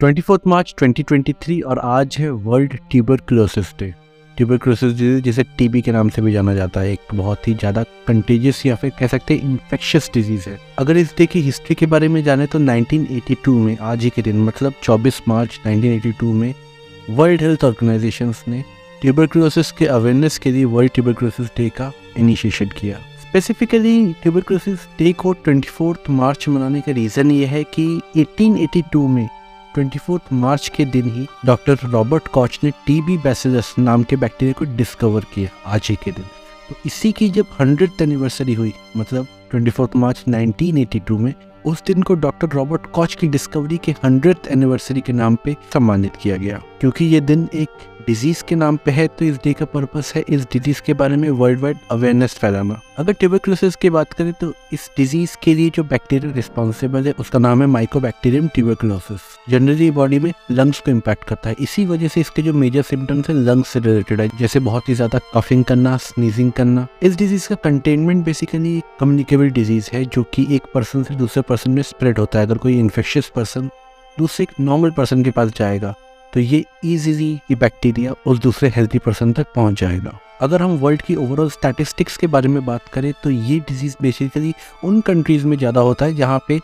Twenty March 2023 और आज है world tuberculosis day. Tuberculosis disease जिसे टीबी के नाम से भी जाना जाता है, एक बहुत ही ज़्यादा कंटेजियस या फिर कह सकते हैं इन्फेक्शियस डिज़ीज़ है। अगर इस डे की हिस्ट्री के बारे में जाने तो 1982 में, आज ही के दिन मतलब 24 मार्च 1982 में, वर्ल्ड हेल्थ ऑर्गेनाइजेशन ने ट्यूबरक्लोसिस के अवेयरनेस के लिए वर्ल्ड ट्यूबरक्लोसिस डे का इनिशिएशन किया। स्पेसिफिकली ट्यूबरक्लोसिस डे को ट्वेंटी मार्च मनाने का रीज़न ये है कि 1882 में ट्वेंटी मार्च के दिन ही डॉक्टर रॉबर्ट कॉच ने टीबी बैसिलस नाम के बैक्टीरिया को डिस्कवर किया, आज ही के दिन। तो इसी की जब हंड्रेड एनिवर्सरी हुई मतलब ट्वेंटी मार्च 1982 में उस दिन को डॉक्टर रॉबर्ट कॉच की डिस्कवरी के हंड्रेड एनिवर्सरी के नाम पे सम्मानित किया गया। क्योंकि ये दिन एक डिज़ीज़ के नाम पे है तो इस डे का पर्पस है इस डिज़ीज़ के बारे में वर्ल्ड वाइड अवेयरनेस फैलाना। अगर ट्यूबरक्लोसिस की बात करें तो इस डिज़ीज़ के लिए जो बैक्टीरिया रिस्पॉन्सिबल है, उसका नाम है माइकोबैक्टीरियम ट्यूबरक्लोसिस जनरली बॉडी में लंग्स को इम्पैक्ट करता है। इसी वजह से इसके जो मेजर सिम्टम्स है लंग्स से रिलेटेड है, जैसे बहुत ही ज़्यादा कफिंग करना स्नीजिंग करना। इस डिज़ीज़ का कंटेनमेंट बेसिकली कम्युनिकेबल डिज़ीज़ है, जो की एक पर्सन से दूसरे पर्सन में स्प्रेड होता है। अगर कोई इन्फेक्शियस पर्सन दूसरे एक नॉर्मल पर्सन के पास जाएगा तो ये ईजीली ये बैक्टीरिया उस दूसरे हेल्थी पर्सन तक पहुँच जाएगा। अगर हम वर्ल्ड की ओवरऑल स्टैटिस्टिक्स के बारे में बात करें तो ये डिज़ीज़ बेसिकली उन कंट्रीज़ में ज़्यादा होता है जहाँ पे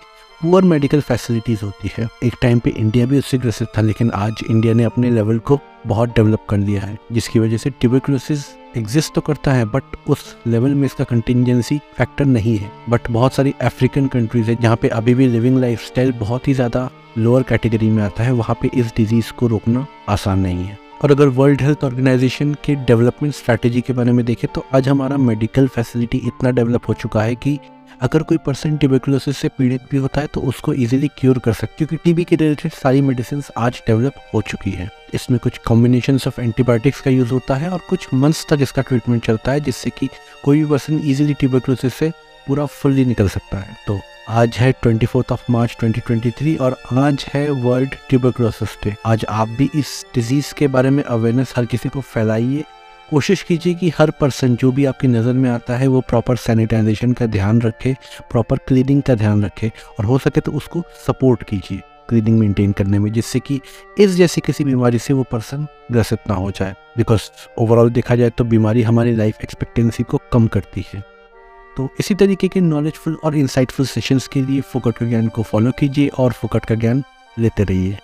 पुअर मेडिकल फैसिलिटीज़ होती है। एक टाइम पे इंडिया भी उससे ग्रसित था, लेकिन आज इंडिया ने अपने लेवल को बहुत डेवलप कर लिया है, जिसकी वजह से ट्यूबरक्लोसिस एग्जिस्ट तो करता है बट उस लेवल में इसका कंटिजेंसी फैक्टर नहीं है। बट बहुत सारी अफ्रीकन कंट्रीज़ है, जहाँ पे अभी भी लिविंग लाइफ बहुत ही ज़्यादा लोअर कैटेगरी में आता है, वहाँ पे इस डिज़ीज़ को रोकना आसान नहीं है। और अगर वर्ल्ड हेल्थ ऑर्गेनाइजेशन के डेवलपमेंट स्ट्रैटेजी के बारे में देखें तो आज हमारा मेडिकल फैसिलिटी इतना डेवलप हो चुका है कि अगर कोई पर्सन ट्यूबरकुलोसिस से पीड़ित भी होता है तो उसको इजीली क्योर कर सकते क्योंकि टीबी के रिलेटेड सारी मेडिसिन आज डेवलप हो चुकी है। इसमें कुछ कॉम्बिनेशन ऑफ़ एंटीबायोटिक्स का यूज़ होता है और कुछ मंथ्स तक इसका ट्रीटमेंट चलता है, जिससे कि कोई भी पर्सन ईजिली ट्यूबरकुलोसिस से पूरा फुल्ली निकल सकता है। तो आज है ट्वेंटी ऑफ़ मार्च 2023 और आज है वर्ल्ड ट्यूबरक्लोसिस डे। आज आप भी इस डिज़ीज़ के बारे में अवेयरनेस हर किसी को फैलाइए। कोशिश कीजिए कि हर पर्सन जो भी आपकी नज़र में आता है, वो प्रॉपर सैनिटाइजेशन का ध्यान रखे प्रॉपर क्लीनिंग का ध्यान रखे और हो सके तो उसको सपोर्ट कीजिए क्लीनिंग मेंटेन करने में, जिससे कि इस जैसी किसी बीमारी से वो पर्सन ग्रसित ना हो जाए। बिकॉज़ ओवरऑल देखा जाए तो बीमारी हमारी लाइफ एक्सपेक्टेंसी को कम करती है। तो इसी तरीके के नॉलेजफुल और इंसाइटफुल सेशंस के लिए फोकट का ज्ञान को फॉलो कीजिए और फोकट का ज्ञान लेते रहिए।